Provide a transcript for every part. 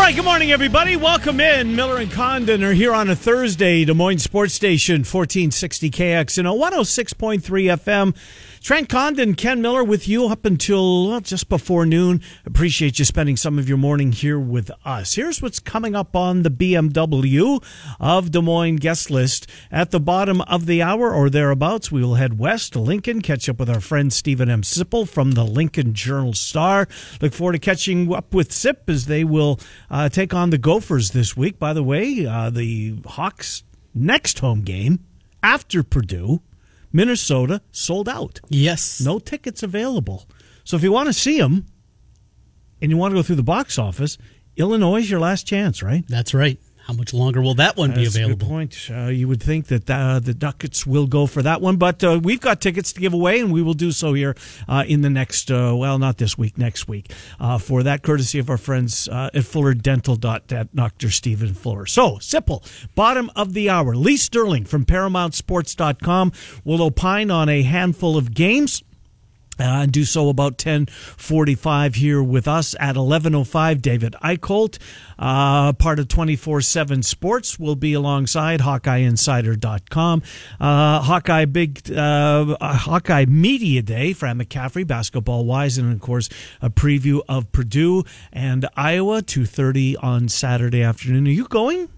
All right, good morning, everybody. Welcome in. Miller and Condon are here on a Thursday, Des Moines Sports Station, 1460 KXNO, 106.3 FM. Trent Condon, Ken Miller with you up until well, just before noon. Appreciate you spending some of your morning here with us. Here's what's coming up on the BMW of Des Moines guest list. At the bottom of the hour or thereabouts, we will head west to Lincoln, catch up with our friend Steven M. Sipple from the Lincoln Journal Star. Look forward to catching up with Sip as they will uh, take on the Gophers this week. By the way, uh, the Hawks' next home game after Purdue Minnesota sold out. Yes. No tickets available. So if you want to see them and you want to go through the box office, Illinois is your last chance, right? That's right. How much longer will that one be available? A good point. Uh, you would think that uh, the Ducats will go for that one, but uh, we've got tickets to give away, and we will do so here uh, in the next, uh, well, not this week, next week, uh, for that courtesy of our friends at Fuller Dental. Dr. Stephen Fuller. So, simple. Bottom of the hour. Lee Sterling from ParamountSports.com will opine on a handful of games. Uh, and do so about 1045 here with us at 1105 david eichholt uh, part of 24-7 sports will be alongside hawkeyeinsider.com uh, hawkeye big uh, hawkeye media day fran mccaffery basketball wise and of course a preview of purdue and iowa 2.30 on saturday afternoon. Are you going?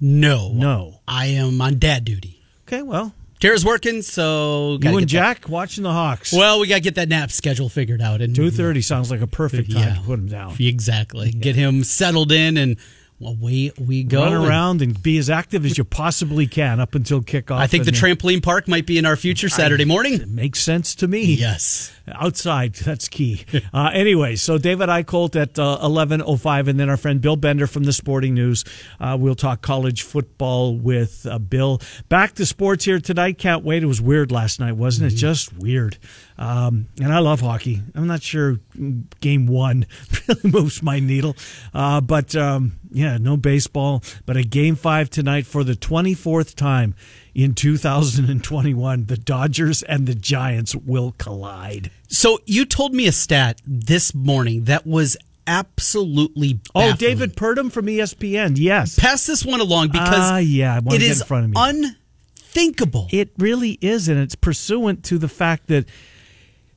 No. No. I am on dad duty. Okay well Tara's working, so you and Jack that. watching the Hawks. Well, we got to get that nap schedule figured out. And two thirty sounds like a perfect time yeah, to put him down. Exactly. Yeah. Get him settled in, and away we go. Run around and, and be as active as you possibly can up until kickoff. I think the trampoline park might be in our future Saturday morning. It makes sense to me. Yes outside. That's key. uh, anyway, so David Eichholt at uh, 11.05, and then our friend Bill Bender from the Sporting News. Uh, we'll talk college football with uh, Bill. Back to sports here tonight. Can't wait. It was weird last night, wasn't mm-hmm. it? Just weird. Um, and I love hockey. I'm not sure game one really moves my needle. Uh, but um, yeah, no baseball. But a game five tonight for the 24th time in 2021, the Dodgers and the Giants will collide. So you told me a stat this morning that was absolutely baffling. Oh, David Purdum from ESPN. Yes. Pass this one along because uh, yeah, it is in front of me. unthinkable. It really is, and it's pursuant to the fact that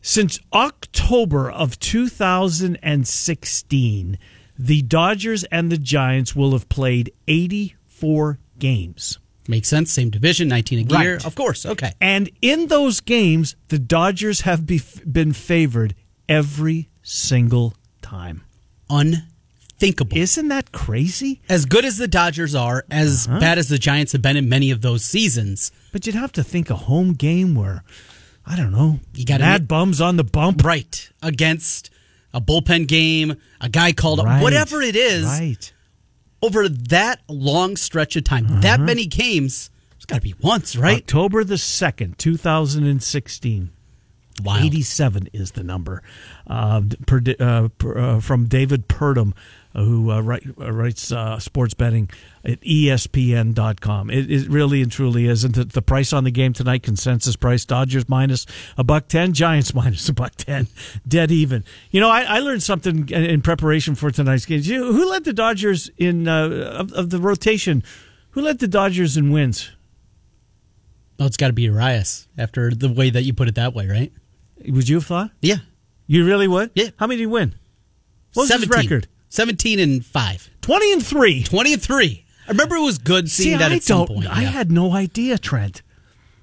since October of 2016, the Dodgers and the Giants will have played 84 games. Makes sense. Same division, 19 a year. Of course. Okay. And in those games, the Dodgers have be- been favored every single time. Unthinkable. Isn't that crazy? As good as the Dodgers are, as uh-huh. bad as the Giants have been in many of those seasons. But you'd have to think a home game where, I don't know, you got mad bums on the bump. Right. Against a bullpen game, a guy called right. up, whatever it is. Right over that long stretch of time, uh-huh. that many games, it's got to be once, right? October the 2nd, 2016. Wow. 87 is the number uh, per, uh, per, uh, from David Purdum, who uh, write, uh, writes uh, sports betting at ESPN.com. It, it really and truly is. And the, the, price on the game tonight, consensus price, Dodgers minus a buck 10, Giants minus a buck 10, dead even. You know, I, I learned something in preparation for tonight's game. You, who led the Dodgers in, uh, of, of, the rotation, who led the Dodgers in wins? Well, it's got to be Urias after the way that you put it that way, right? Would you have thought? Yeah. You really would? Yeah. How many did he win? What was 17. his record? 17 and 5. 20 and 3. 20 and 3. I remember it was good seeing See, that I at some point. I had no idea, Trent,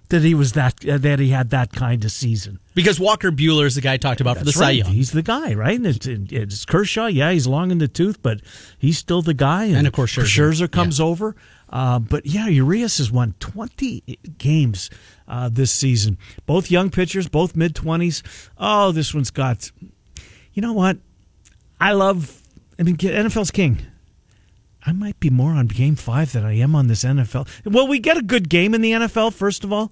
that he was that uh, that he had that kind of season. Because Walker Buehler is the guy I talked about That's for the right. Cy Young. He's the guy, right? It's, it's, Kershaw. Yeah, he's long in the tooth, but he's still the guy. And, and of course, Scherzer, Scherzer comes yeah. over. Uh, but yeah, Urias has won 20 games uh, this season. Both young pitchers, both mid 20s. Oh, this one's got. You know what? I love. I mean, NFL's king. I might be more on game five than I am on this NFL. Well, we get a good game in the NFL, first of all?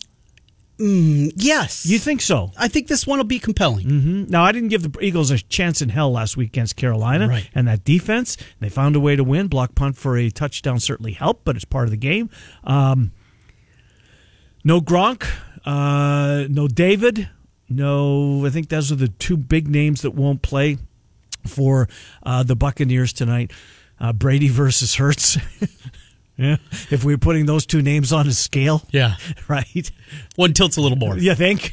Yes. You think so? I think this one will be compelling. hmm Now, I didn't give the Eagles a chance in hell last week against Carolina, Right. and that defense. They found a way to win. Block punt for a touchdown certainly helped, but it's part of the game. Um, no Gronk, uh, no David, no. I think those are the two big names that won't play for uh, the Buccaneers tonight. Uh, Brady versus Hurts. yeah, if we are putting those two names on a scale, Yeah. right? One tilts a little more. You think?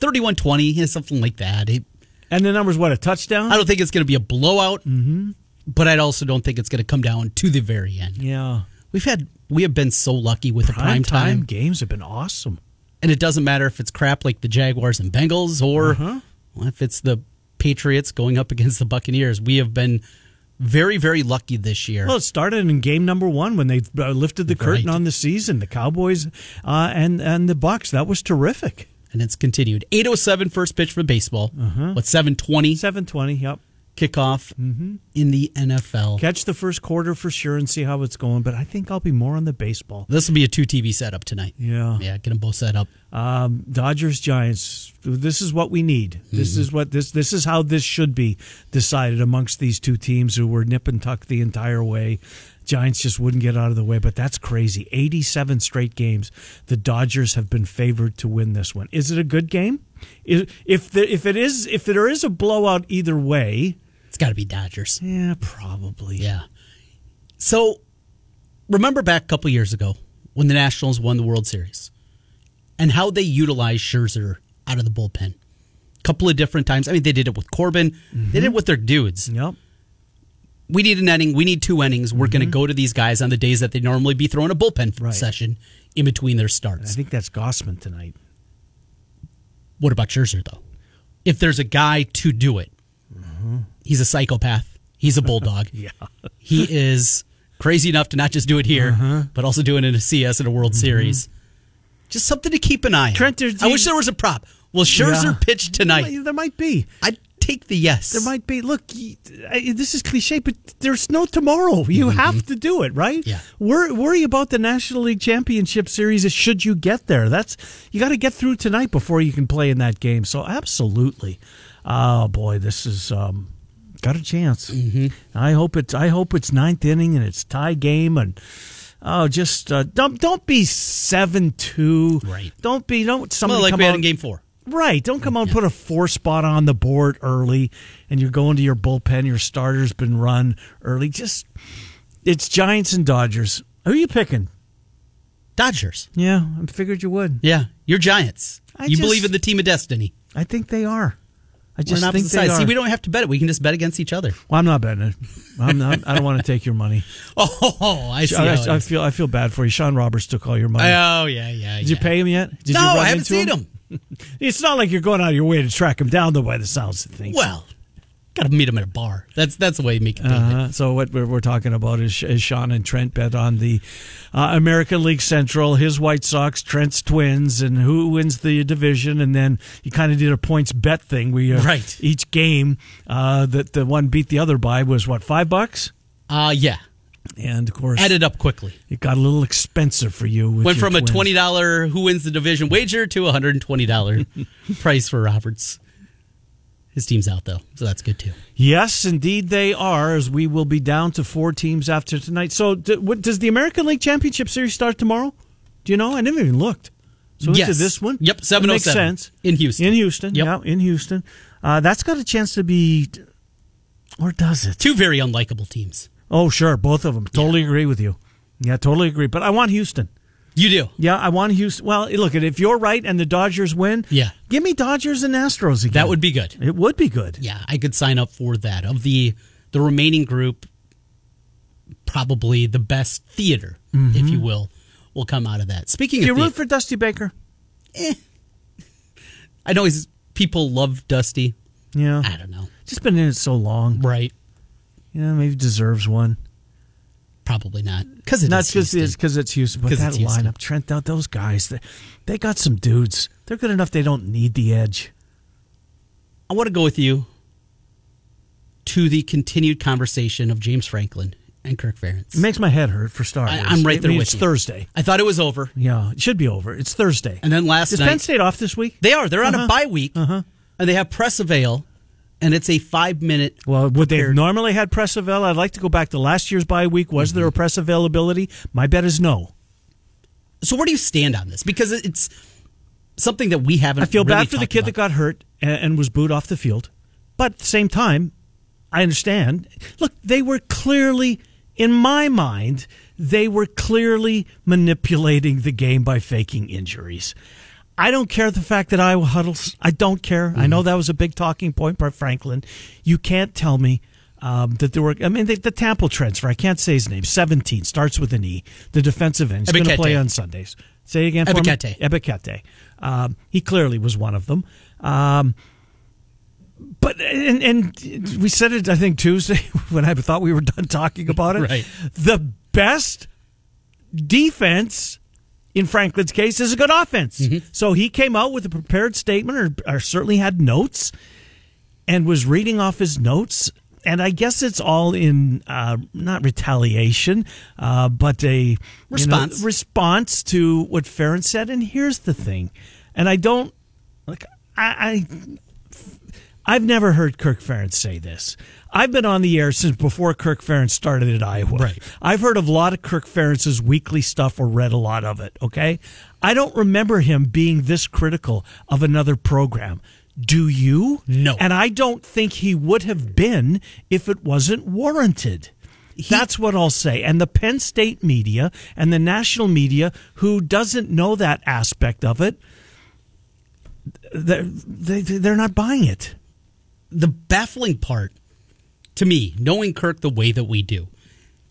31 20, something like that. It, And the number's what a touchdown. I don't think it's going to be a blowout, mm-hmm. but I also don't think it's going to come down to the very end. yeah. We've had, we have been so lucky with the prime time, games have been awesome. and it doesn't matter if it's crap like the Jaguars and Bengals or Uh-huh. if it's the Patriots going up against the Buccaneers. We have been very, very lucky this year. Well, it started in game number one when they uh, lifted the curtain Right. on the season. The Cowboys uh, and and the Bucks. That was terrific. and it's continued. 807 first pitch for baseball. Uh-huh. What, 720 Seven twenty. Yep. Kickoff Mm-hmm. in the NFL. Catch the first quarter for sure and see how it's going. But I think I'll be more on the baseball. This will be a two TV setup tonight. Yeah. Yeah, get them both set up. Um, Dodgers Giants. This is what we need. This is what this this is how this should be decided amongst these two teams who were nip and tuck the entire way. Giants just wouldn't get out of the way, but that's crazy. 87 straight games. The Dodgers have been favored to win this one. Is it a good game? If the, if it is if there is a blowout either way, It's got to be Dodgers. yeah, probably. Yeah. So remember back a couple years ago when the Nationals won the World Series and how they utilized Scherzer out of the bullpen. A couple of different times. I mean, they did it with Corbin. They did it mm-hmm. with their dudes. Yep. We need an inning. We need two innings. We're going to mm-hmm. go to these guys on the days that they normally be throwing a bullpen Right. session in between their starts. I think that's Gausman tonight. What about Scherzer, though? If there's a guy to do it, mm-hmm. He's a psychopath. He's a bulldog. Yeah. he is crazy enough to not just do it here, Uh-huh. but also do it in a CS in a World Series. Just something to keep an eye on. Mm-hmm. Trent, I wish there was a prop. Will Scherzer Yeah. pitch tonight? There might be. I'd take the yes. There might be. Look, I- this is cliche, but there's no tomorrow. You have to do it, right? Mm-hmm. Yeah. Worry, worry about the National League Championship Series should you get there. That's you got to get through tonight before you can play in that game. So absolutely. Oh boy, this is um, got a chance. Mm-hmm. I hope it's. I hope it's ninth inning and it's tie game and. Oh, just uh, don't don't be seven two. Right. Don't be don't somebody well, like come we had out- in Game Four. Right. Don't come out and put a four spot on the board early and you're going to your bullpen, your starter's been run early. Just it's Giants and Dodgers. Who are you picking? Dodgers. Yeah, I figured you would. Yeah, you're Giants. I you just- believe in the team of destiny. I think they are. I We're just on think opposite they sides. are. See, we don't have to bet it. We can just bet against each other. well, I'm not betting it. I'm not. I don't want to take your money. Oh, I see. how it I, I is. feel. I feel bad for you. Sean Roberts took all your money. Oh yeah, yeah. Did you pay him yet? Did no, you run I haven't into seen him. It's not like you're going out of your way to track him down, though. By the sounds of things. Well, got to meet him at a bar. That's that's the way you make it. Uh-huh. So what we're, we're talking about is, is Sean and Trent bet on the uh, American League Central, his White Sox, Trent's Twins, and who wins the division. And then you kind of did a points bet thing. We Right. each game uh, that the one beat the other by was what five bucks, Uh yeah. and of course Added up quickly. it got a little expensive for you. Went from a twenty dollar who wins the division wager to a hundred and twenty dollar price for Roberts. His team's out though, so that's good too. Yes, indeed they are. As we will be down to four teams after tonight. So, d- what, does the American League Championship Series start tomorrow? Do you know? I never even looked. So Yes. into this one. Yep, That 7:07 makes sense in Houston. In Houston, Yep. yeah, in Houston. Uh, that's got a chance to be, or does it? Two very unlikable teams. Oh, sure, both of them. Totally agree with you. Yeah, totally agree. But I want Houston. You do. Yeah, I want Houston. Well, look, if you're right and the Dodgers win, Yeah. give me Dodgers and Astros again. That would be good. It would be good. Yeah, I could sign up for that. Of the the remaining group, probably the best theater, if mm-hmm. you will, will come out of that. Speaking of. Do you of root for Dusty Baker? Eh. I know he's, people love Dusty. Yeah. I don't know. Just been in it so long. Right. Yeah, maybe deserves one. Probably not. Because it Not is because it's because it's Houston, but that lineup, Trent, tho- those guys, they, they got some dudes. They're good enough. They don't need the edge. I want to go with you to the continued conversation of James Franklin and Kirk Ferentz. It makes my head hurt for starters. I- I'm right I there mean, with it's you. Thursday. I thought it was over. Yeah, it should be over. It's Thursday. And then last is night Penn State off this week? they are they're on Uh-huh. a bye week, Uh-huh. and they have press avail, and it's a five minute. Well, would they normally had press avail? I'd like to go back to last year's bye week. Was there a Mm-hmm. press availability? My bet is no. So where do you stand on this? Because it's something that we haven't. I feel really bad for the kid about. that got hurt and, and was booed off the field. But at the same time, I understand. Look, they were clearly, in my mind, they were clearly manipulating the game by faking injuries. I don't care the fact that Iowa huddles. I don't care. I Mm-hmm. know that was a big talking point by Franklin. You can't tell me um, that there were. I mean, the, the Temple transfer. I can't say his name. Seventeen starts with an E. The defensive end. He's going to play on Sundays. Say again for me. Ebiketie. Ebiketie. Um, he clearly was one of them. Um, but and, and we said it, I think Tuesday when I thought we were done talking about it. Right. The best defense in Franklin's case is a good offense. Mm-hmm. So he came out with a prepared statement, or, or certainly had notes, and was reading off his notes. And I guess it's all in uh, not retaliation, uh, but a you know, Response. response to what Farron said. And here's the thing, and I don't like I, I I've never heard Kirk Ferentz say this. I've been on the air since before Kirk Ferentz started at Iowa. Right. I've heard of a lot of Kirk Ferentz's weekly stuff or read a lot of it. Okay. I don't remember him being this critical of another program. Do you? No. And I don't think he would have been if it wasn't warranted. That's what I'll say. And the Penn State media and the national media, who doesn't know that aspect of it, they're, they, they're not buying it. the baffling part to me, knowing Kirk the way that we do,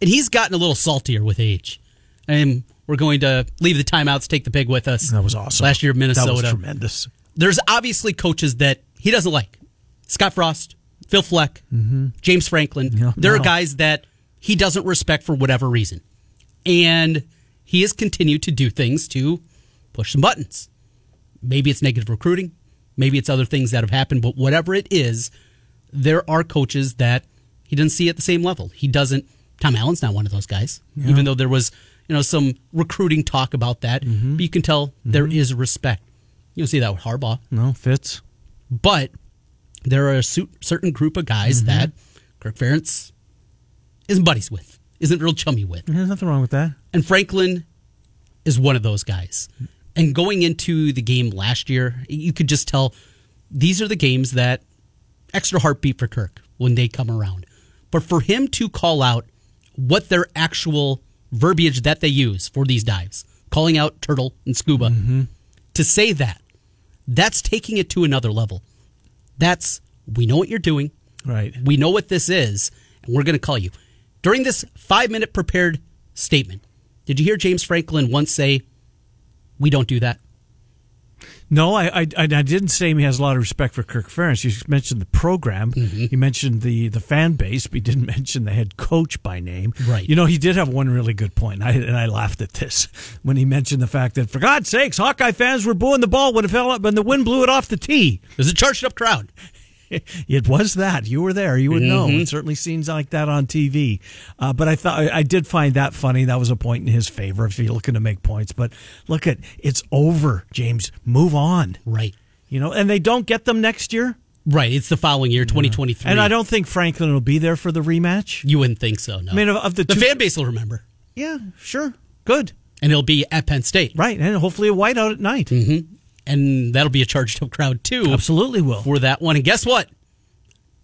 and he's gotten a little saltier with age. And we're going to leave the timeouts, take the pig with us. That was awesome. Last year, Minnesota. That was tremendous. There's obviously coaches that he doesn't like. Scott Frost, Phil Fleck, James Franklin. Mm-hmm. Yeah, there are guys that he doesn't respect for whatever reason. And he has continued to do things to push some buttons. Maybe it's negative recruiting. Maybe it's other things that have happened. But whatever it is, there are coaches that he doesn't see at the same level. He doesn't. Tom Allen's not one of those guys, even though there was you know some recruiting talk about that. Mm-hmm. But you can tell there is respect. You don't see that with Harbaugh, No, fits. but there are a certain group of guys Mm-hmm. that Kirk Ferentz isn't buddies with, isn't real chummy with. There's nothing wrong with that. And Franklin is one of those guys. And going into the game last year, you could just tell these are the games that extra heartbeat for Kirk when they come around. But for him to call out what their actual verbiage that they use for these dives, calling out turtle and scuba, to say that, that's taking it to another level. That's, we know what you're doing. Right. We know what this is, and we're going to call you. During this five minute prepared statement, did you hear James Franklin once say, We don't do that? No, I, I I didn't say he has a lot of respect for Kirk Ferentz. You mentioned the program. Mm-hmm. You mentioned the the fan base, but you didn't mention the head coach by name. Right. You know, he did have one really good point, and I, and I laughed at this when he mentioned the fact that, for God's sakes, Hawkeye fans were booing the ball when it fell up, and the wind blew it off the tee. There's a charged up crowd. It was that you were there. You would know. Mm-hmm. It certainly seems like that on TV. Uh, but I thought I, did find that funny. That was a point in his favor if you're looking to make points. But look at it's over, James. Move on. Right. You know, and they don't get them next year. Right. It's the following year, 2023. And I don't think Franklin will be there for the rematch. You wouldn't think so, no. I mean, of, of the, the two, fan base will remember. yeah, sure, good, And it'll be at Penn State. right, and hopefully a whiteout at night. And that'll be a charged up crowd, too, Absolutely will. for that one. And guess what?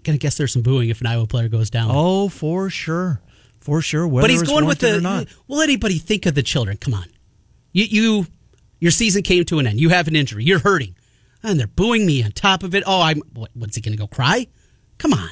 Gonna guess there's some booing if an Iowa player goes down. Oh, for sure, for sure. Whether but he's going with the. Will anybody think of the children? Come on, you, you, your season came to an end. You have an injury. You're hurting, and they're booing me on top of it. Oh, I'm. What, what's he going to go cry? Come on,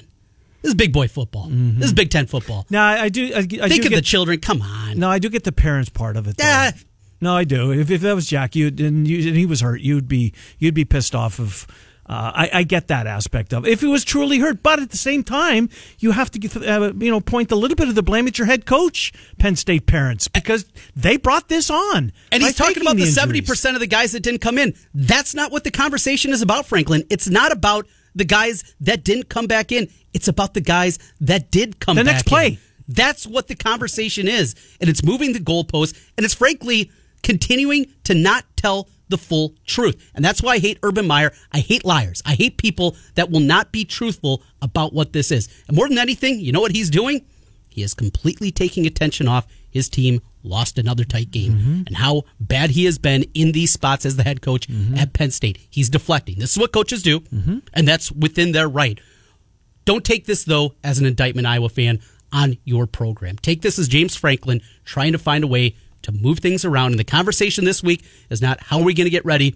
this is big boy football. This is Big Ten football. Now I, I do. I, I think do of get, the children. Come on. No, I do get the parents part of it. though. Ah. No, I do. If, if that was Jack, you and, you and he was hurt, you'd be you'd be pissed off of. Uh, I, I get that aspect of it. If he was truly hurt, but at the same time, you have to get, uh, you know point a little bit of the blame at your head coach, Penn State parents, because they brought this on. And he's talking about the seventy percent of the guys that didn't come in. That's not what the conversation is about, Franklin. It's not about the guys that didn't come back in. It's about the guys that did come The back next play. in. That's what the conversation is. And it's moving the goalpost. And it's frankly continuing to not tell the full truth. And that's why I hate Urban Meyer. I hate liars. I hate people that will not be truthful about what this is. And more than anything, you know what he's doing? He is completely taking attention off his team lost another tight game Mm-hmm. and how bad he has been in these spots as the head coach Mm-hmm. at Penn State. He's deflecting. This is what coaches do, and that's within their right. Don't take this, though, as an indictment, Iowa fan, on your program. Take this as James Franklin trying to find a way to move things around. And the conversation this week is not how are we going to get ready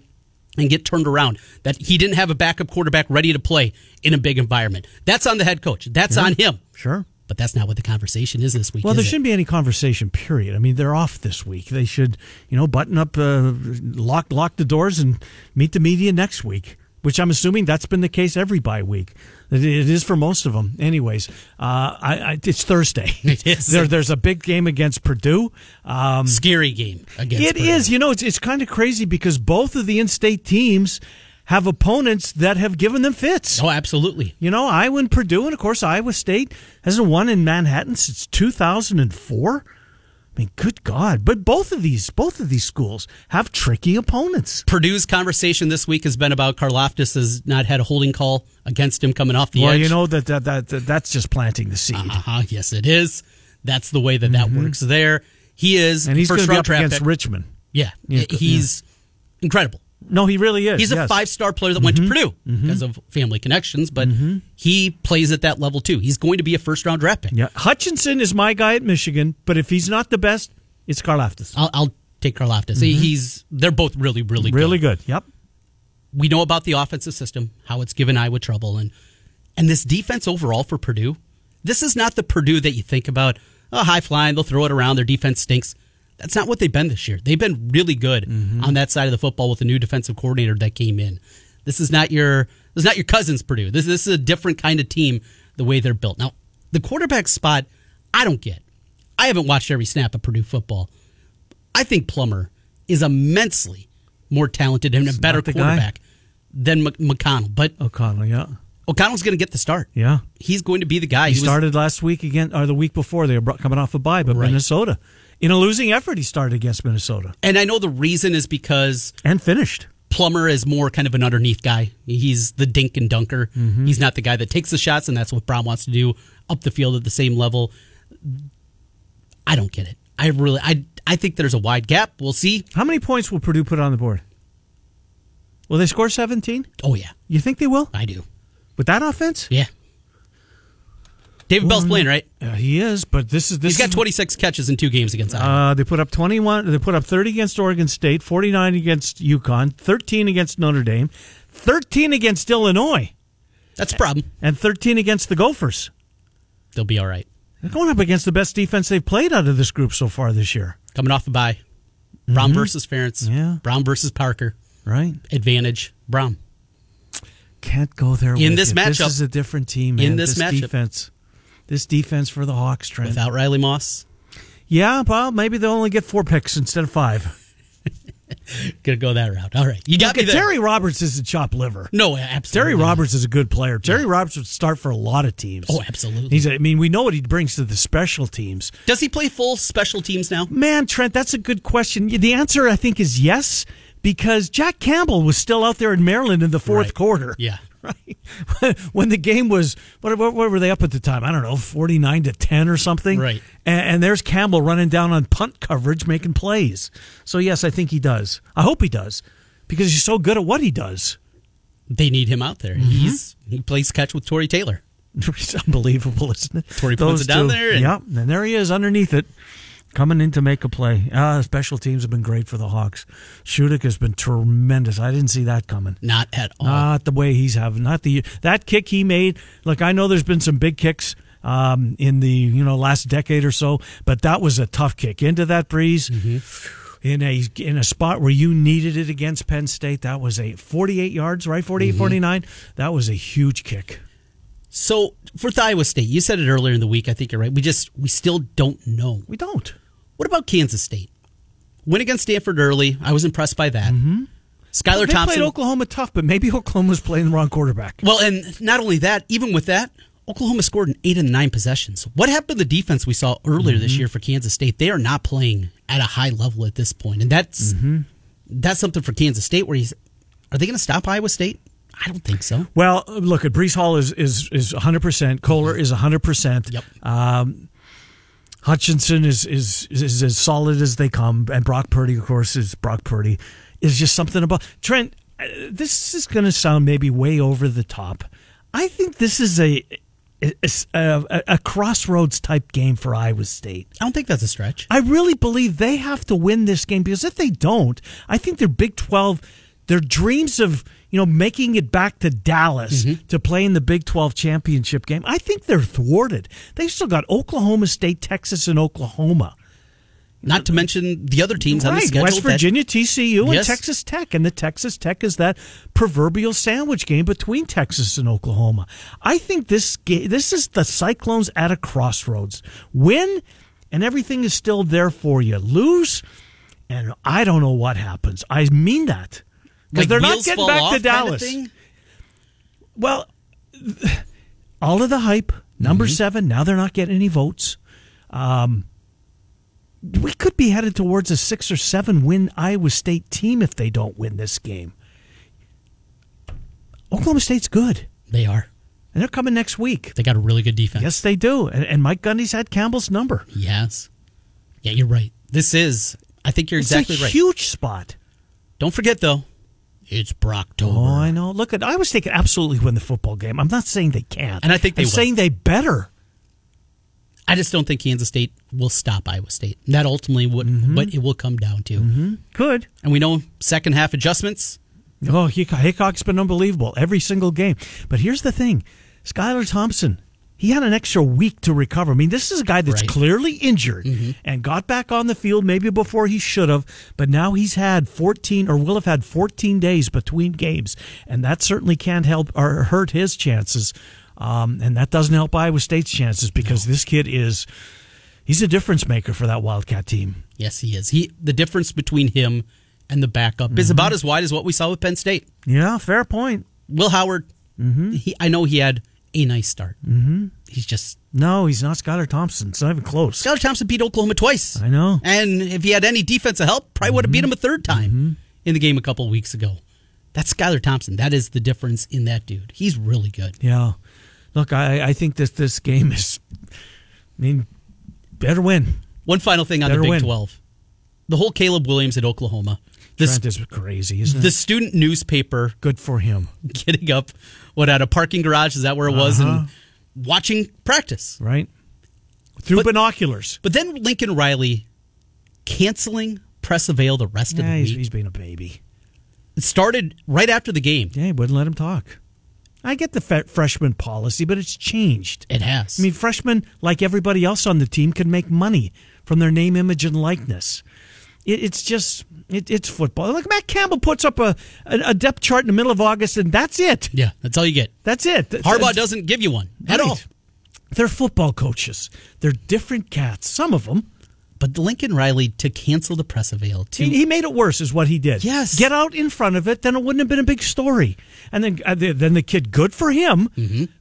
and get turned around. That he didn't have a backup quarterback ready to play in a big environment. That's on the head coach. That's on him. Sure. But that's not what the conversation is this week. Well, there shouldn't be any conversation. Period. I mean, they're off this week. They should, you know, button up, uh, lock lock the doors, and meet the media next week. Which I'm assuming that's been the case every bye week. It is for most of them. Anyways, uh, I, I, it's Thursday. It is. there, there's a big game against Purdue. Um, scary game against. It Purdue. is. You know, it's it's kind of crazy because both of the in-state teams have opponents that have given them fits. Oh, absolutely. You know, Iowa and Purdue, and of course Iowa State hasn't won in Manhattan since 2004. I mean, good God! But both of these, both of these schools have tricky opponents. Purdue's conversation this week has been about Karlaftis has not had a holding call against him coming off the well, edge. Well, you know that, that that that that's just planting the seed, Uh-huh. Yes, it is. That's the way that that works there. He is Mm-hmm. and he's going to be up against pick. Richmond. Yeah, Yeah, he's incredible. No, he really is. He's a yes. Mm-hmm. five star player that went to Purdue because of family connections, but he plays at that level too. He's going to be a first round draft pick. Yeah, Hutchinson is my guy at Michigan, but if he's not the best, it's Karlaftis. I'll, I'll take Karlaftis. He's they're both really, really, Mm-hmm. Really good. good. Yep. we know about the offensive system, how it's given Iowa trouble, and and this defense overall for Purdue. This is not the Purdue that you think about. Oh, high flying, they'll throw it around. Their defense stinks. That's not what they've been this year. They've been really good mm-hmm. on that side of the football with the new defensive coordinator that came in. This is not your this is not your cousins Purdue. This this is a different kind of team the way they're built. Now, the quarterback spot, I don't get. I haven't watched every snap of Purdue football. I think Plummer is immensely more talented and a better the guy? quarterback than Mc- McConnell. But O'Connell. Yeah. O'Connell's going to get the start. Yeah. He's going to be the guy. He was- started last week again, or the week before. They were coming off a bye, but Right. Minnesota, in a losing effort, he started against Minnesota and I know the reason is because and finished. Plummer is more kind of an underneath guy. He's the dink and dunker. Mm-hmm. He's not the guy that takes the shots, and that's what Brohm wants to do up the field at the same level. I don't get it. I really, I, I think there's a wide gap. We'll see. How many points will Purdue put on the board? Will they score 17? Oh yeah, You think they will? I do. With that offense? Yeah. David Bell's playing right. Yeah, he is, but this is this He's got is- 26 catches in two games against Iowa. Uh, they put up 21. They put up 30 against Oregon State, 49 against UConn, 13 against Notre Dame, 13 against Illinois, That's a problem. and 13 against the Gophers. They'll be all right. They're going up against the best defense they've played out of this group so far this year. Coming off a bye. Brohm versus Ferentz. Mm-hmm. Yeah. Brohm versus Parker. Right? Advantage. Brohm. Can't go there In with this you. matchup- This is a different team. in man. this matchup. defense, this defense for the Hawks, Trent. Without Riley Moss. yeah, well, maybe they'll only get four picks instead of five. Gonna go that route. All right. You got me there. Terry Roberts isn't chop liver. No, absolutely. Terry not. Roberts is a good player. Terry Roberts would start for a lot of teams. Oh, absolutely. He's. A, I mean, we know what he brings to the special teams. Does he play full special teams now? Man, Trent, that's a good question. The answer, I think, is yes, because Jack Campbell was still out there in Maryland in the fourth Right. quarter. Yeah. Right. when the game was, what, what, what were they up at the time? I don't know, 49 to 10 or something. Right. And, and there's Campbell running down on punt coverage, making plays. So, yes, I think he does. I hope he does, because he's so good at what he does. They need him out there. Mm-hmm. He's he plays catch with Tory Taylor. It's unbelievable, isn't it? Tory puts it down there and- yeah, and there he is underneath it, coming in to make a play. Uh, special teams have been great for the Hawks. Shudak has been tremendous. I didn't see that coming. Not at all. Not the way he's having. Not the that kick he made. Look, I know there's been some big kicks um, in the you know last decade or so, but that was a tough kick into that breeze. In a in a spot where you needed it against Penn State, that was a 48 yards, right? 48, 49. That was a huge kick. so for Iowa State, you said it earlier in the week. I think you're right. We just we still don't know. We don't. What about Kansas State? Win against Stanford early. I was impressed by that. Mm-hmm. Skylar they Thompson. played Oklahoma tough, but maybe Oklahoma's playing the wrong quarterback. Well, and not only that, even with that, Oklahoma scored in eight and nine possessions. What happened to the defense we saw earlier this year for Kansas State? They are not playing at a high level at this point, and that's that's something for Kansas State. Where he's, are they going to stop Iowa State? I don't think so. Well, look at Breece Hall is is is 100. percent Kolar is 100. percent Yep. Um, Hutchinson is, is is as solid as they come, and Brock Purdy, of course, is Brock Purdy. Is just something about Trent. uh, This is going to sound maybe way over the top. I think this is a a, a, a crossroads type game for Iowa State. I don't think that's a stretch. I really believe they have to win this game because if they don't, I think their Big 12, their dreams of, you know, making it back to Dallas mm-hmm. to play in the Big 12 championship game, I think they're thwarted. They've still got Oklahoma State, Texas, and Oklahoma. Not to mention the other teams on the schedule. West that- Virginia, TCU, and Yes. Texas Tech. And the Texas Tech is that proverbial sandwich game between Texas and Oklahoma. I think this ga- this is the Cyclones at a crossroads. Win, and everything is still there for you. Lose, and I don't know what happens. I mean that. Because like they're not getting back to kind of Dallas. Well, all of the hype, number Mm-hmm. seven. Now they're not getting any votes. Um, we could be headed towards a six or seven win Iowa State team if they don't win this game. Oklahoma State's good, They are. and they're coming next week. They got a really good defense. Yes, they do. And, and Mike Gundy's had Campbell's number. Yes. Yeah, you're right. This is. I think you're It's exactly a right. huge spot. Don't forget though, it's Brocktober. Oh, I know. Look, at Iowa State can absolutely win the football game. I'm not saying they can't, And I think they I'm will. saying they better. I just don't think Kansas State will stop Iowa State. That ultimately would Mm-hmm. what it will come down to. Good. And we know second half adjustments. Oh, Hick- Heacock's been unbelievable every single game. But here's the thing Skylar Thompson, he had an extra week to recover. I mean, this is a guy that's Right. clearly injured and got back on the field maybe before he should have, but now he's had 14 or will have had 14 days between games. And that certainly can't help or hurt his chances. Um, and that doesn't help Iowa State's chances because this kid is. He's a difference maker for that Wildcat team. Yes, he is. He the difference between him and the backup is Mm-hmm. about as wide as what we saw with Penn State. Yeah, fair point. Will Howard. Mm-hmm. He, I know he had a nice start. Mm-hmm. He's just No, he's not Skylar Thompson. It's not even close. Skylar Thompson beat Oklahoma twice. I know. And if he had any defensive help, probably would have beat him a third time in the game a couple of weeks ago. That's Skylar Thompson. That is the difference in that dude. He's really good. Yeah. Look, I, I think that this game is, I mean, better win. One final thing on Better the Big win. 12. The whole Caleb Williams at Oklahoma. This Trent is crazy, isn't the it? student newspaper Good for him. getting up, what, at a parking garage? Is that where it was? Uh-huh. And watching practice. Right? Through But- binoculars. But then Lincoln Riley canceling Press Avail the rest of the he's, week. he's being a baby. It started right after the game. Yeah, he wouldn't let him talk. I get the fe- freshman policy, but it's changed. It has. I mean, freshmen, like everybody else on the team, can make money from their name, image, and likeness. It, it's just, it, it's football. Like Matt Campbell puts up a, a, depth chart in the middle of August, and that's it. yeah, that's all you get. That's it. Harbaugh doesn't give you one at Right. all. They're football coaches. They're different cats. Some of them. But Lincoln Riley to cancel the press avail to He, he made it worse, is what he did. Yes. Get out in front of it, then it wouldn't have been a big story. And then, uh, the- then the kid, good for him,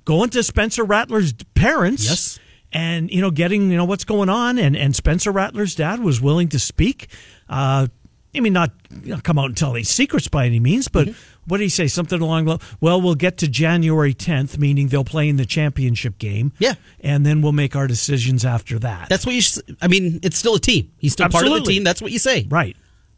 going to Spencer Rattler's parents. Mm-hmm. Yes. And you know, getting you know what's going on, and and Spencer Rattler's dad was willing to speak. Uh, I mean, not you know, come out and tell any secrets by any means, but Mm-hmm. what did he say? Something along the well, we'll get to January 10th, meaning they'll play in the championship game. Yeah. and then we'll make our decisions after that. That's what you. I mean, it's still a team. He's still part of the team. That's what you say. right.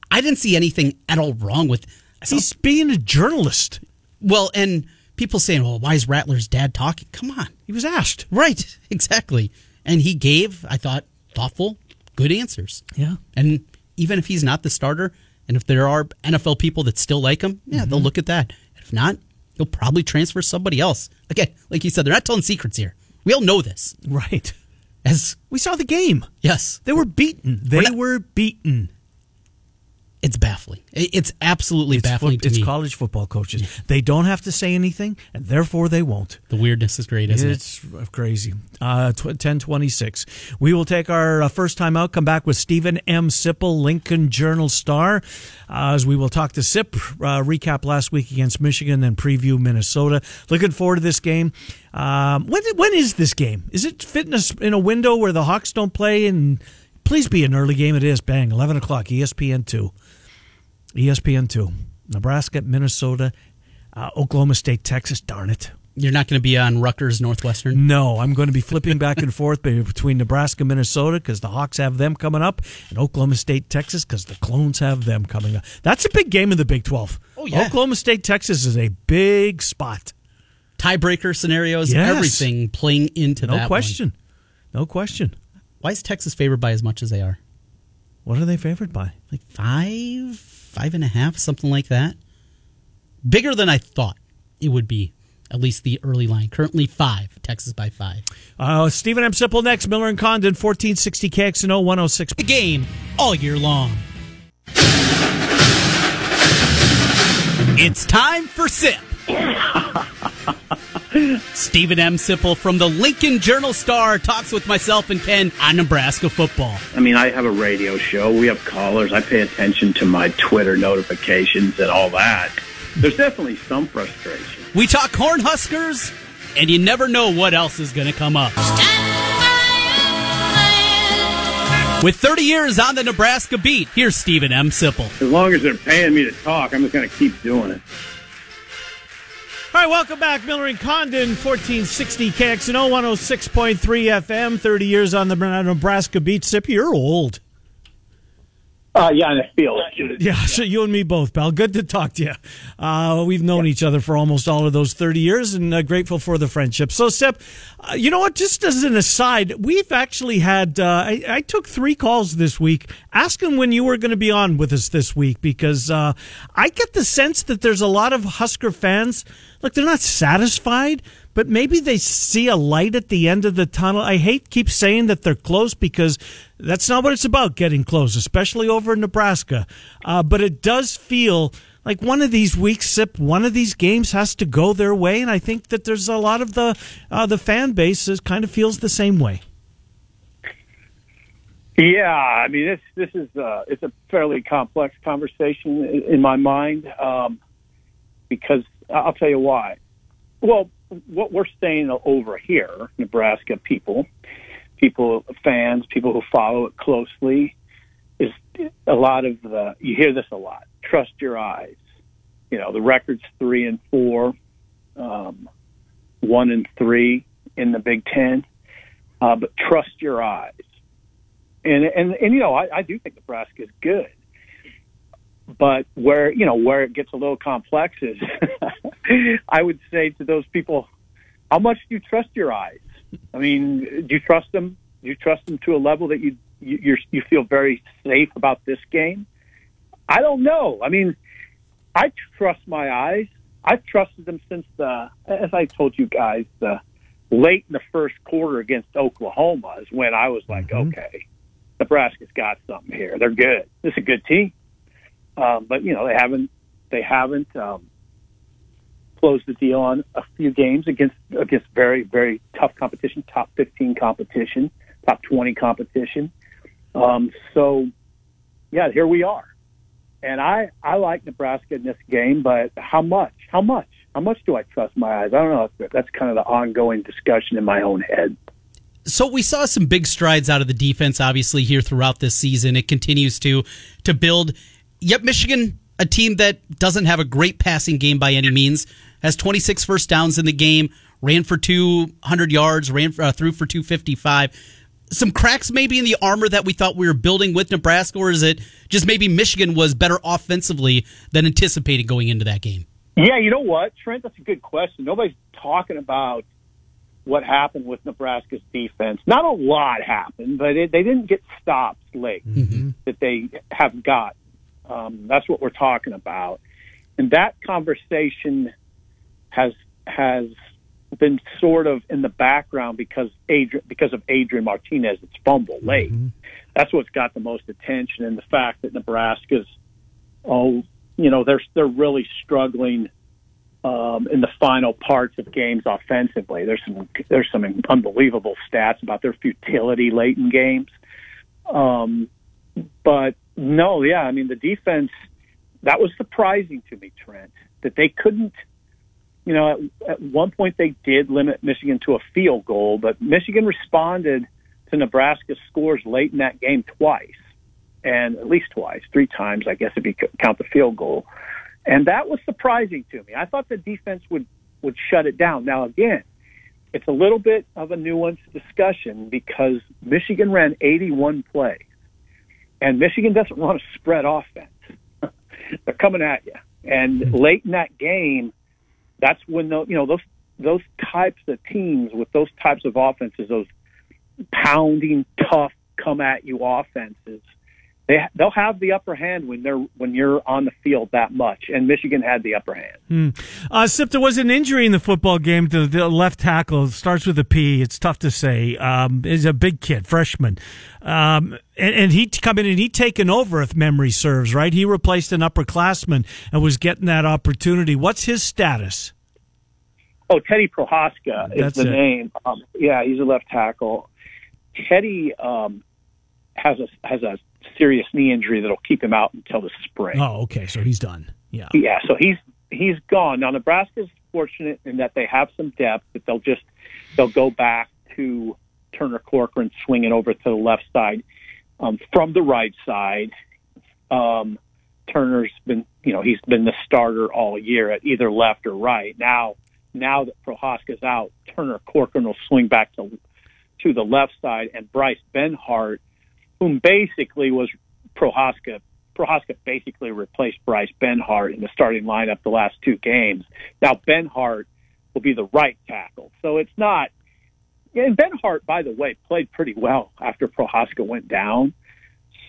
I didn't see anything at all wrong with. He's being a journalist. well, and people saying, "Well, why is Rattler's dad talking?" Come on, He was asked. right? Exactly. And he gave, I thought, thoughtful, good answers. Yeah. And even if he's not the starter, and if there are NFL people that still like him, yeah, Mm-hmm. they'll look at that. If not, he'll probably transfer somebody else. Again, like you said, they're not telling secrets here. We all know this. Right. As We saw the game. yes, They were beaten. They not- were beaten. It's baffling. It's absolutely it's baffling to it's me. college football coaches. They don't have to say anything, and therefore they won't. The weirdness is great, isn't it's it? It's crazy. Uh, tw- 1026. We will take our uh, first time out, come back with Steven M. Sipple, Lincoln Journal Star, uh, as we will talk to Sip, uh, recap last week against Michigan, and preview Minnesota. Looking forward to this game. Um, when, when is this game? Is it fitness in a window where the Hawks don't play? And please be an early game. It is. Bang, 11 o'clock, ESPN 2. ESPN two, Nebraska, Minnesota, uh, Oklahoma State, Texas. Darn it! You're not going to be on Rutgers Northwestern. No, I'm going to be flipping back and forth between Nebraska, Minnesota because the Hawks have them coming up, and Oklahoma State, Texas because the Clones have them coming up. That's a big game in the Big Twelve. Oh yeah, Oklahoma State, Texas is a big spot. Tiebreaker scenarios, yes. everything playing into no that. No question. One. No question. Why is Texas favored by as much as they are? What are they favored by? Like five five and a half, something like that. Bigger than I thought it would be. At least the early line. Currently five. Texas by five. Uh, Steven M. Sipple next. Miller and Condon, 1460 KXNO 106. The game all year long. It's time for SIP. Steven M. Sipple from the Lincoln Journal Star talks with myself and Ken on Nebraska football. I mean, I have a radio show. We have callers. I pay attention to my Twitter notifications and all that. There's definitely some frustration. We talk Cornhuskers, and you never know what else is going to come up. With 30 years on the Nebraska beat, here's Steven M. Sipple. As long as they're paying me to talk, I'm just going to keep doing it. All right, welcome back, Miller and Condon, 1460 KXNO 106.3 FM, 30 years on the Nebraska beat. Sip, you're old. Uh, yeah, and I feel it. Yeah, so you and me both, pal. Good to talk to you. Uh, we've known yeah. each other for almost all of those 30 years and uh, grateful for the friendship. So, Sip, uh, you know what? Just as an aside, we've actually had, uh, I, I, took three calls this week asking when you were going to be on with us this week because uh, I get the sense that there's a lot of Husker fans, like, they're not satisfied but maybe they see a light at the end of the tunnel. I hate keep saying that they're close because that's not what it's about getting close, especially over in Nebraska. Uh, but it does feel like one of these weeks, sip one of these games has to go their way, and I think that there's a lot of the uh, the fan base is kind of feels the same way. Yeah, I mean this this is uh, it's a fairly complex conversation in my mind um, because I'll tell you why. Well, what we're saying over here, Nebraska people, people, fans, people who follow it closely, is a lot of the. You hear this a lot. Trust your eyes. You know, the record's three and four, um, one and three in the Big Ten, uh, but trust your eyes. And and and you know, I, I do think Nebraska is good but where you know where it gets a little complex is I would say to those people, how much do you trust your eyes? I mean, do you trust them? Do you trust them to a level that you you you're, you feel very safe about this game? I don't know. I mean, I trust my eyes. I've trusted them since the, as I told you guys, the late in the first quarter against Oklahoma is when I was like, mm-hmm. okay, Nebraska's got something here. They're good. This is a good team. Um, but you know they haven't they haven't um, closed the deal on a few games against against very very tough competition, top 15 competition, top 20 competition. Um, so yeah, here we are, and I I like Nebraska in this game, but how much? How much? How much do I trust my eyes? I don't know. That's kind of the ongoing discussion in my own head. So we saw some big strides out of the defense, obviously here throughout this season. It continues to to build yep, Michigan, a team that doesn't have a great passing game by any means, has 26 first downs in the game, ran for 200 yards, ran uh, through for 255. Some cracks maybe in the armor that we thought we were building with Nebraska, or is it just maybe Michigan was better offensively than anticipated going into that game? Yeah, you know what, Trent? That's a good question. Nobody's talking about what happened with Nebraska's defense. Not a lot happened, but it, they didn't get stops late mm-hmm. that they have got um, that's what we're talking about, and that conversation has has been sort of in the background because Adrian because of Adrian Martinez's fumble late. Mm-hmm. That's what's got the most attention, and the fact that Nebraska's oh, you know, they're they're really struggling um, in the final parts of games offensively. There's some there's some unbelievable stats about their futility late in games. Um, but no, yeah, I mean the defense that was surprising to me, Trent, that they couldn't. You know, at, at one point they did limit Michigan to a field goal, but Michigan responded to Nebraska's scores late in that game twice, and at least twice, three times, I guess, if you count the field goal. And that was surprising to me. I thought the defense would, would shut it down. Now, again, it's a little bit of a nuanced discussion because Michigan ran 81 plays, and Michigan doesn't run a spread offense. They're coming at you, and mm-hmm. late in that game, that's when the, you know those those types of teams with those types of offenses, those pounding, tough, come at you offenses they they'll have the upper hand when they're when you're on the field that much, and Michigan had the upper hand. Hmm. Uh, Sip, there was an injury in the football game to the left tackle. It starts with a P. It's tough to say. Um, he's a big kid, freshman, um, and, and he come in and he taken over if memory serves. Right, he replaced an upperclassman and was getting that opportunity. What's his status? Oh, Teddy Prochazka is That's the it. name. Um, yeah, he's a left tackle. Teddy um, has a has a serious knee injury that'll keep him out until the spring. Oh, okay, so he's done. Yeah, yeah. So he's he's gone. Now Nebraska's fortunate in that they have some depth that they'll just they'll go back to Turner Corcoran swinging over to the left side um, from the right side. Um, Turner's been you know he's been the starter all year at either left or right. Now now that Prochazka's out, Turner Corcoran will swing back to to the left side, and Bryce Benhart whom basically was Prochazka. Prochazka basically replaced Bryce Benhart in the starting lineup the last two games. Now Benhart will be the right tackle, so it's not. And Benhart, by the way, played pretty well after Prochazka went down.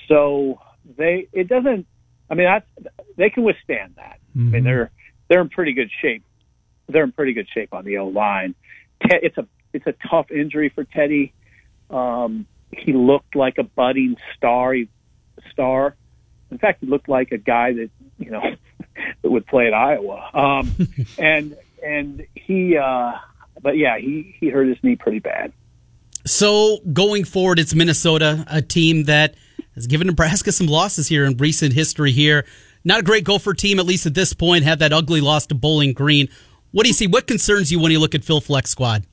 So they it doesn't. I mean, that's, they can withstand that. Mm-hmm. I mean, mm-hmm. they're they're in pretty good shape. They're in pretty good shape on the O line. It's a it's a tough injury for Teddy. Um, he looked like a budding star. star. In fact, he looked like a guy that you know that would play at Iowa. Um, and and he, uh, but yeah, he he hurt his knee pretty bad. So going forward, it's Minnesota, a team that has given Nebraska some losses here in recent history. Here, not a great Gopher team, at least at this point. Have that ugly loss to Bowling Green. What do you see? What concerns you when you look at Phil Fleck's squad?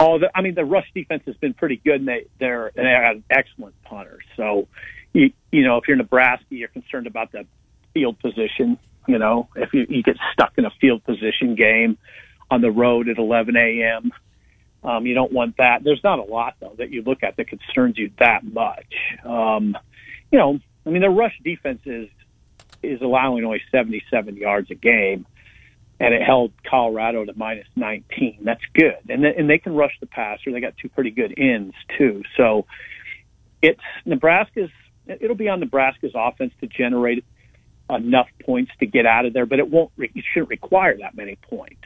Oh, the, I mean, the rush defense has been pretty good, and they they're they have excellent punters. So, you you know, if you're Nebraska, you're concerned about the field position. You know, if you, you get stuck in a field position game on the road at 11 a.m., um, you don't want that. There's not a lot though that you look at that concerns you that much. Um, you know, I mean, the rush defense is is allowing only 77 yards a game and it held Colorado to minus 19. That's good, and th- and they can rush the passer. They got two pretty good ends too. So it's Nebraska's. It'll be on Nebraska's offense to generate enough points to get out of there, but it won't. re- It shouldn't require that many points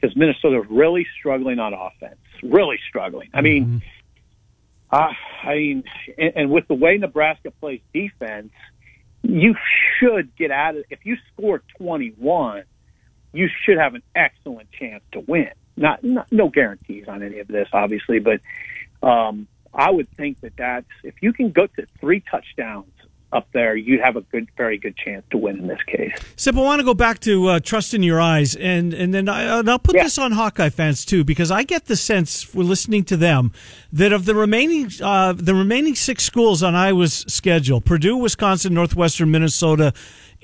because Minnesota is really struggling on offense. Really struggling. I mean. Mm-hmm. Uh, I mean, and, and with the way Nebraska plays defense, you should get out of. If you score 21, you should have an excellent chance to win. Not, not no guarantees on any of this, obviously, but um, I would think that that's if you can go to three touchdowns up there, you'd have a good, very good chance to win in this case. Sip, I want to go back to uh, trust in your eyes, and and then I, will put yeah. this on Hawkeye fans too, because I get the sense, we're listening to them, that of the remaining uh, the remaining six schools on Iowa's schedule, Purdue, Wisconsin, Northwestern, Minnesota,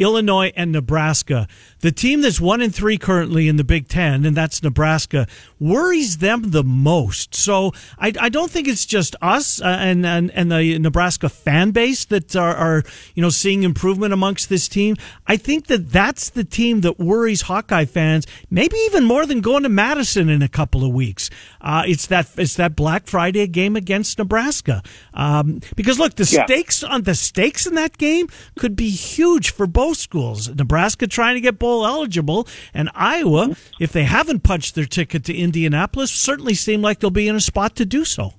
Illinois, and Nebraska. The team that's one and three currently in the Big Ten, and that's Nebraska, worries them the most. So I, I don't think it's just us uh, and, and and the Nebraska fan base that are, are you know seeing improvement amongst this team. I think that that's the team that worries Hawkeye fans, maybe even more than going to Madison in a couple of weeks. Uh, it's that it's that Black Friday game against Nebraska. Um, because look, the yeah. stakes on the stakes in that game could be huge for both schools. Nebraska trying to get bowl eligible, and Iowa, if they haven't punched their ticket to Indianapolis, certainly seem like they'll be in a spot to do so.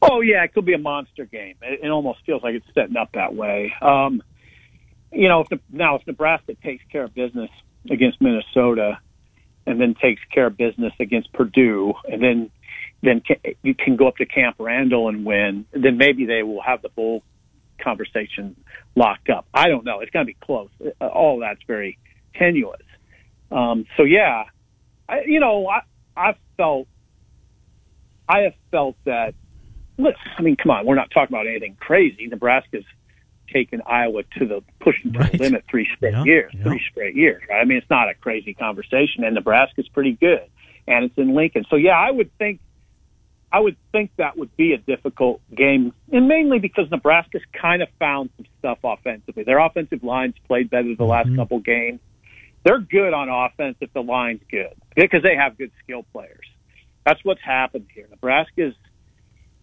Oh yeah, it could be a monster game. It, it almost feels like it's setting up that way. Um, you know, if the, now if Nebraska takes care of business against Minnesota, and then takes care of business against Purdue, and then then you can go up to Camp Randall and win, then maybe they will have the bowl conversation locked up. I don't know. It's going to be close. All that's very tenuous. Um, so yeah, I, you know, I I felt I have felt that. Look, I mean, come on, we're not talking about anything crazy. Nebraska's taken Iowa to the pushing to right. the limit three straight yeah, years, yeah. three straight years. Right? I mean, it's not a crazy conversation, and Nebraska's pretty good, and it's in Lincoln. So yeah, I would think I would think that would be a difficult game, and mainly because Nebraska's kind of found some stuff offensively. Their offensive line's played better the last mm-hmm. couple games. They're good on offense if the line's good because they have good skill players. That's what's happened here. Nebraska's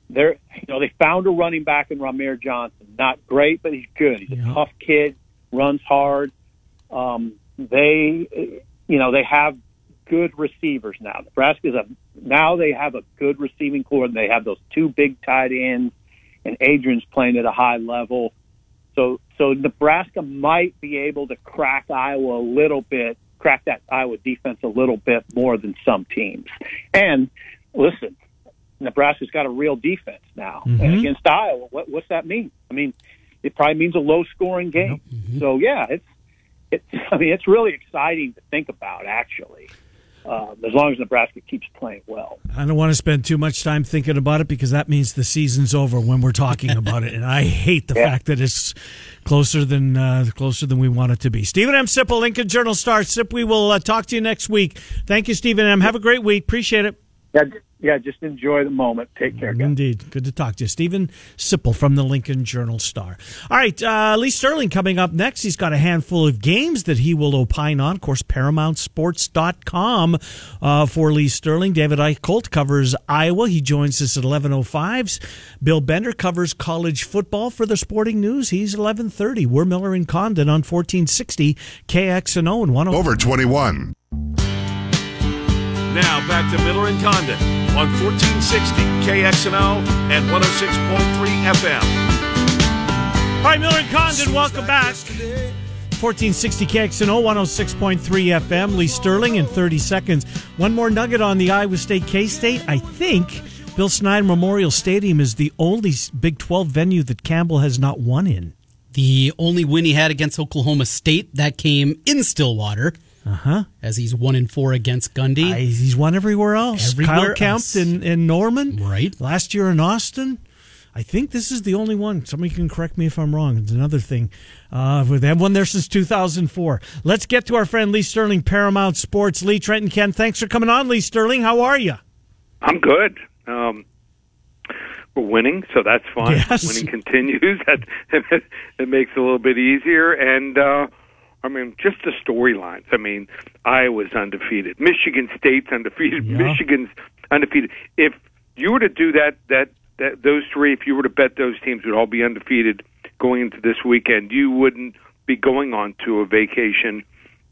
they're you know they found a running back in Rahmir Johnson. Not great, but he's good. He's yeah. a tough kid, runs hard. Um, they you know they have good receivers now. Nebraska's a now they have a good receiving corps. And they have those two big tight ends, and Adrian's playing at a high level. So so Nebraska might be able to crack Iowa a little bit, crack that Iowa defense a little bit more than some teams. And listen, Nebraska's got a real defense now, mm-hmm. and against Iowa, what, what's that mean? I mean, it probably means a low scoring game. Mm-hmm. So yeah, it's it's I mean it's really exciting to think about actually um, as long as Nebraska keeps playing well. I don't want to spend too much time thinking about it because that means the season's over when we're talking about it, and I hate the yeah. fact that it's closer than uh, closer than we want it to be. Steven M. Sipple, Lincoln Journal Star. Sip, we will uh, talk to you next week. Thank you, Steven M. Have a great week. Appreciate it. Yeah, yeah, just enjoy the moment. Take care, guys. Indeed. Good to talk to you. Steven Sipple from the Lincoln Journal Star. All right, uh, Lee Sterling coming up next. He's got a handful of games that he will opine on. Of course, ParamountSports.com uh, for Lee Sterling. David Eickholt covers Iowa. He joins us at 11.05. Bill Bender covers college football for the Sporting News. He's 11.30. We're Miller and Condon on 1460 KXNO and 1 Over 21. Now back to Miller and Condon on 1460 KXNO and 106.3 FM. All right, Miller and Condon, welcome back. 1460 KXNO, 106.3 FM. Lee Sterling in 30 seconds. One more nugget on the Iowa State K State. I think Bill Snyder Memorial Stadium is the only Big 12 venue that Campbell has not won in. The only win he had against Oklahoma State that came in Stillwater. Uh huh. As he's one in four against Gundy. he's won everywhere else. Everywhere Kyle Kempt in, in Norman. Right. Last year in Austin. I think this is the only one. Somebody can correct me if I'm wrong. It's another thing. Uh, they have won there since 2004. Let's get to our friend Lee Sterling, Paramount Sports. Lee Trent, and Ken, thanks for coming on, Lee Sterling. How are you? I'm good. Um, we're winning, so that's fun. Yes. Winning continues. That it makes it a little bit easier, and uh, I mean, just the storylines. I mean, Iowa's undefeated. Michigan State's undefeated. Yeah. Michigan's undefeated. If you were to do that, that that those three, if you were to bet those teams would all be undefeated going into this weekend, you wouldn't be going on to a vacation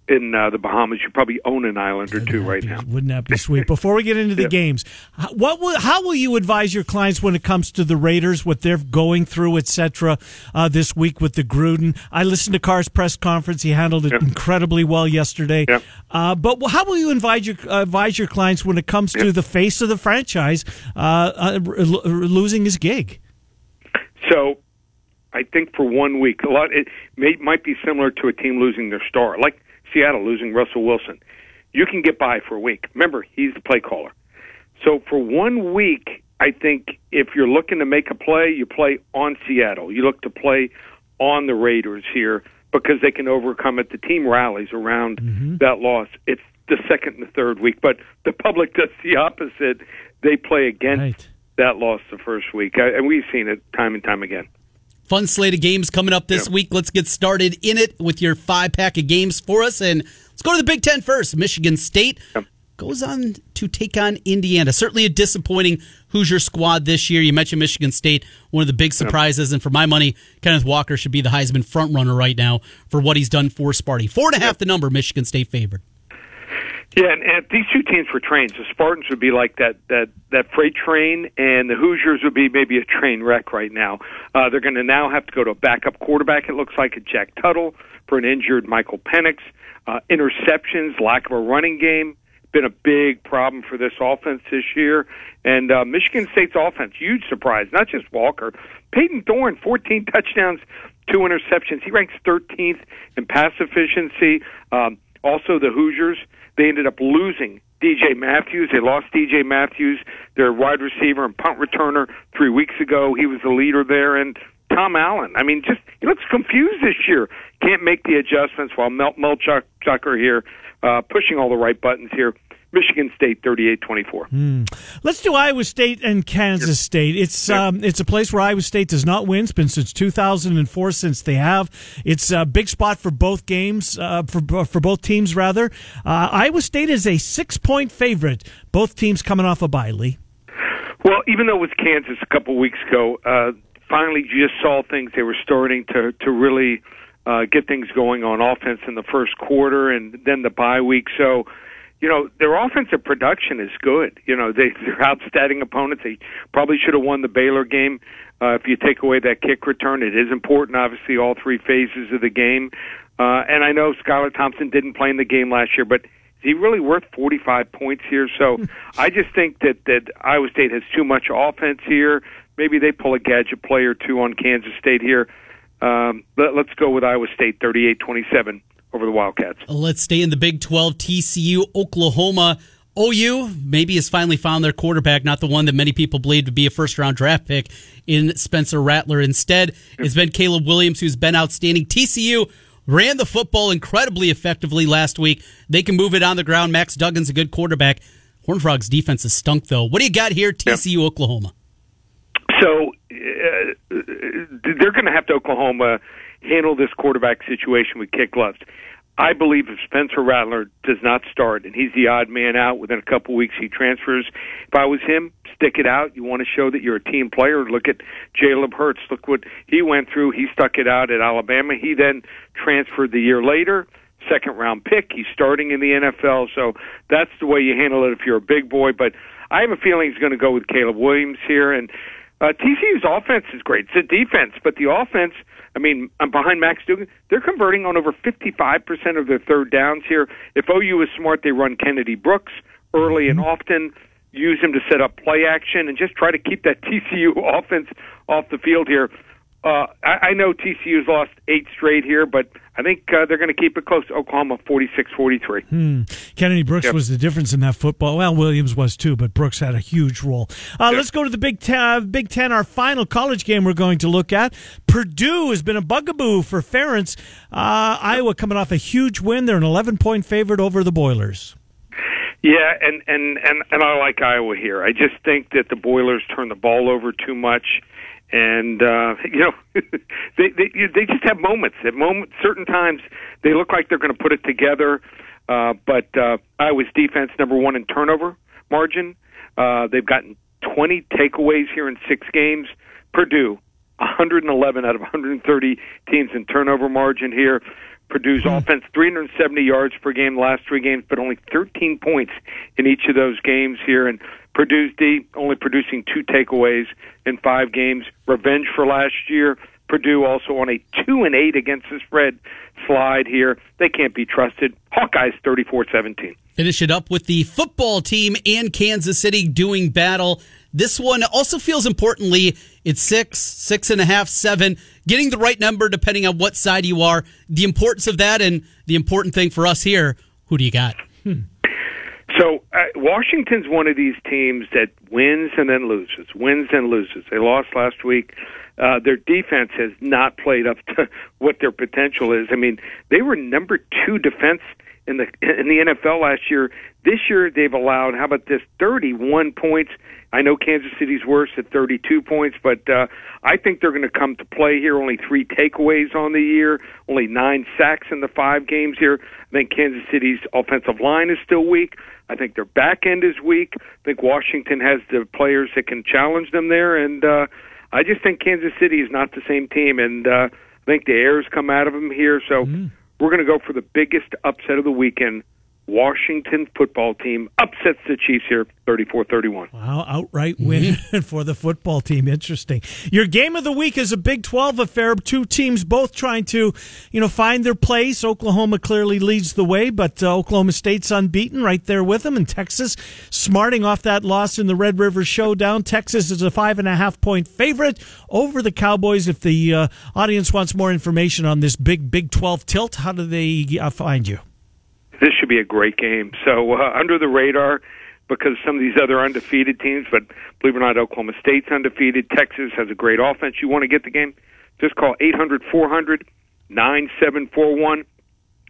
in uh, the Bahamas, you probably own an island or two right be, now. Wouldn't that be sweet? Before we get into the yeah. games, what will, how will you advise your clients when it comes to the Raiders, what they're going through, etc. Uh, this week with the Gruden? I listened to Carr's press conference; he handled it incredibly well yesterday. Uh, but how will you advise your advise your clients when it comes to the face of the franchise uh, uh, losing his gig? So I think for one week, a lot it may, might be similar to a team losing their star. Like Seattle losing Russell Wilson. You can get by for a week. Remember, he's the play caller. So for one week, I think if you're looking to make a play, you play on Seattle. You look to play on the Raiders here because they can overcome it. The team rallies around mm-hmm. that loss. It's the second and the third week, but the public does the opposite. They play against right. that loss the first week, and we've seen it time and time again. Fun slate of games coming up this week. Let's get started in it with your five pack of games for us. And let's go to the Big Ten first. Michigan State goes on to take on Indiana. Certainly a disappointing Hoosier squad this year. You mentioned Michigan State, one of the big surprises. And for my money, Kenneth Walker should be the Heisman frontrunner right now for what he's done for Sparty. Four and a half the number, Michigan State favored. Yeah, and, and these two teams were trains. The Spartans would be like that that that freight train, and the Hoosiers would be maybe a train wreck right now. Uh, they're going to now have to go to a backup quarterback. It looks like a Jack Tuttle for an injured Michael Penix. Uh, interceptions, lack of a running game, been a big problem for this offense this year. And uh, Michigan State's offense, huge surprise. Not just Walker, Payton Thorne, 14 touchdowns, two interceptions. He ranks 13th in pass efficiency. Um, also, the Hoosiers they ended up losing DJ Matthews. They lost DJ Matthews, their wide receiver and punt returner, three weeks ago. He was the leader there, and Tom Allen. I mean, just he looks confused this year. Can't make the adjustments while Mel Tucker here uh, pushing all the right buttons here. Michigan State 38-24. Mm. Let's do Iowa State and Kansas State. It's um, it's a place where Iowa State does not win. It's been since 2004 since they have. It's a big spot for both games uh, for for both teams rather. Uh, Iowa State is a six point favorite. Both teams coming off a bye. Lee. Well, even though it was Kansas a couple weeks ago, uh, finally you just saw things. They were starting to to really uh, get things going on offense in the first quarter, and then the bye week. So you know, their offensive production is good. You know, they, they're outstanding opponents. They probably should have won the Baylor game. Uh, if you take away that kick return, it is important, obviously, all three phases of the game. Uh, and I know Skylar Thompson didn't play in the game last year, but is he really worth 45 points here? So I just think that, that Iowa State has too much offense here. Maybe they pull a gadget play or two on Kansas State here. Um, let, let's go with Iowa State 38 27 over the Wildcats. Let's stay in the Big 12. TCU, Oklahoma. OU maybe has finally found their quarterback, not the one that many people believed would be a first round draft pick in Spencer Rattler. Instead, it's been Caleb Williams, who's been outstanding. TCU ran the football incredibly effectively last week. They can move it on the ground. Max Duggan's a good quarterback. Horn Frogs defense is stunk, though. What do you got here, TCU, yep. Oklahoma? So uh, they're going to have to Oklahoma handle this quarterback situation with kick gloves. I believe if Spencer Rattler does not start and he's the odd man out within a couple weeks, he transfers. If I was him, stick it out. You want to show that you're a team player. Look at Jalen Hurts. Look what he went through. He stuck it out at Alabama. He then transferred the year later. Second round pick. He's starting in the NFL. So that's the way you handle it if you're a big boy. But I have a feeling he's going to go with Caleb Williams here. And uh, TCU's offense is great. It's a defense, but the offense – I mean, I'm behind Max Duggan. They're converting on over 55% of their third downs here. If OU is smart, they run Kennedy Brooks early and often, use him to set up play action, and just try to keep that TCU offense off the field here. Uh, I, I know TCU's lost eight straight here, but I think uh, they're going to keep it close. Oklahoma 46-43. Hmm. Kennedy Brooks yep. was the difference in that football. Well, Williams was too, but Brooks had a huge role. Uh, yep. Let's go to the Big Ten, uh, Big Ten, our final college game we're going to look at. Purdue has been a bugaboo for Ferentz. Uh, Iowa coming off a huge win. They're an 11-point favorite over the Boilers. Yeah, and, and, and, and I like Iowa here. I just think that the Boilers turn the ball over too much and uh, you know they they they just have moments. At moments, certain times they look like they're going to put it together. Uh, but uh, Iowa's defense number one in turnover margin. Uh, they've gotten 20 takeaways here in six games. Purdue 111 out of 130 teams in turnover margin here. Purdue's mm-hmm. offense 370 yards per game the last three games, but only 13 points in each of those games here. And Purdue's D only producing two takeaways in five games. Revenge for last year. Purdue also on a two and eight against the spread slide here. They can't be trusted. Hawkeyes 34-17. Finish it up with the football team and Kansas City doing battle. This one also feels importantly, it's six, six and a half, seven. Getting the right number depending on what side you are. The importance of that and the important thing for us here, who do you got? Hmm. So uh, Washington's one of these teams that wins and then loses, wins and loses. They lost last week. Uh, their defense has not played up to what their potential is. I mean, they were number two defense in the in the NFL last year. This year they've allowed how about this 31 points. I know Kansas City's worse at 32 points, but uh, I think they're going to come to play here. Only three takeaways on the year, only nine sacks in the five games here. I think Kansas City's offensive line is still weak. I think their back end is weak. I think Washington has the players that can challenge them there, and uh, I just think Kansas City is not the same team. And uh, I think the airs come out of them here, so mm. we're going to go for the biggest upset of the weekend. Washington football team upsets the Chiefs here 34-31. Wow, outright win for the football team. Interesting. Your game of the week is a Big 12 affair. Two teams both trying to, you know, find their place. Oklahoma clearly leads the way, but uh, Oklahoma State's unbeaten right there with them. And Texas smarting off that loss in the Red River Showdown. Texas is a five and a half point favorite over the Cowboys. If the uh, audience wants more information on this big Big 12 tilt, how do they uh, find you? This should be a great game. So uh, under the radar because some of these other undefeated teams, but believe it or not, Oklahoma State's undefeated. Texas has a great offense. You want to get the game? Just call eight hundred four hundred nine seven four one.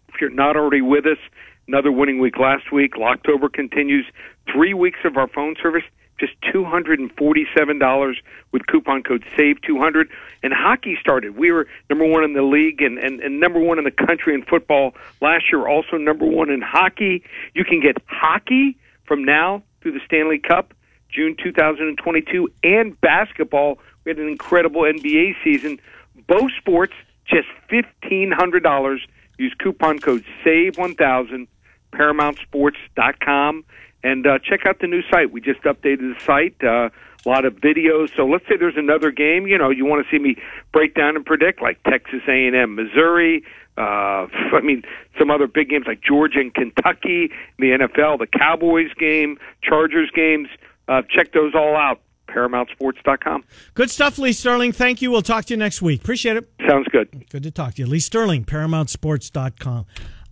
If you're not already with us, another winning week last week. October continues. Three weeks of our phone service just $247 with coupon code SAVE200. And hockey started. We were number one in the league and, and, and number one in the country in football last year, also number one in hockey. You can get hockey from now through the Stanley Cup, June 2022, and basketball. We had an incredible NBA season. Both sports, just $1,500. Use coupon code SAVE1000, ParamountSports.com and uh, check out the new site. We just updated the site. Uh, a lot of videos. So let's say there's another game. You know, you want to see me break down and predict, like Texas A&M, Missouri. Uh, I mean, some other big games like Georgia and Kentucky, the NFL, the Cowboys game, Chargers games. Uh, check those all out. ParamountSports.com. Good stuff, Lee Sterling. Thank you. We'll talk to you next week. Appreciate it. Sounds good. Good to talk to you. Lee Sterling, ParamountSports.com.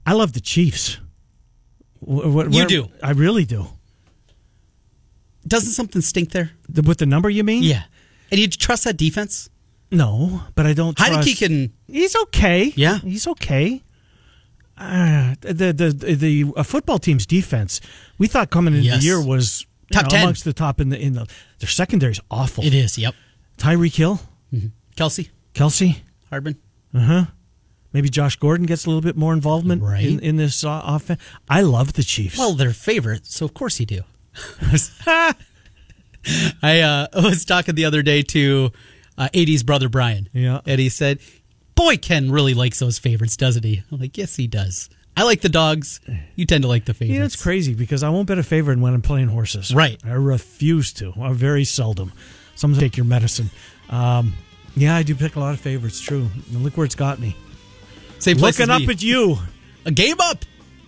I love the Chiefs. What, what, you do. I really do. Doesn't something stink there? The, with the number, you mean? Yeah. And you trust that defense? No, but I don't. Heinicke can. He's okay. Yeah, he's okay. Uh, the the the uh, football team's defense, we thought coming into yes. the year was top know, ten amongst the top in the in the. Their secondary is awful. It is. Yep. Tyreek Hill, mm-hmm. Kelce, Kelce, Hardman. Uh huh. Maybe Josh Gordon gets a little bit more involvement right. in, in this uh, offense. I love the Chiefs. Well, they're favorites, so of course you do. I uh, was talking the other day to uh, 80's brother Brian. Yeah. And he said, Boy, Ken really likes those favorites, doesn't he? I'm like, Yes, he does. I like the dogs. You tend to like the favorites. Yeah, it's crazy because I won't bet a favorite when I'm playing horses. Right. I refuse to. I very seldom. Sometimes take your medicine. Um, yeah, I do pick a lot of favorites. True. And look where it's got me. Same Looking up at you. A game up.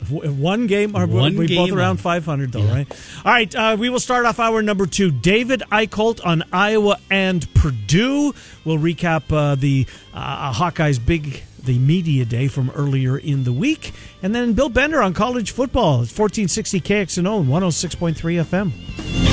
One game. Or One we game both around 500, though, yeah. right? All right. Uh, we will start off hour number two. David Eickholt on Iowa and Purdue. We'll recap uh, the uh, Hawkeyes' big the media day from earlier in the week. And then Bill Bender on college football. It's 1460 KXNO and 106.3 FM.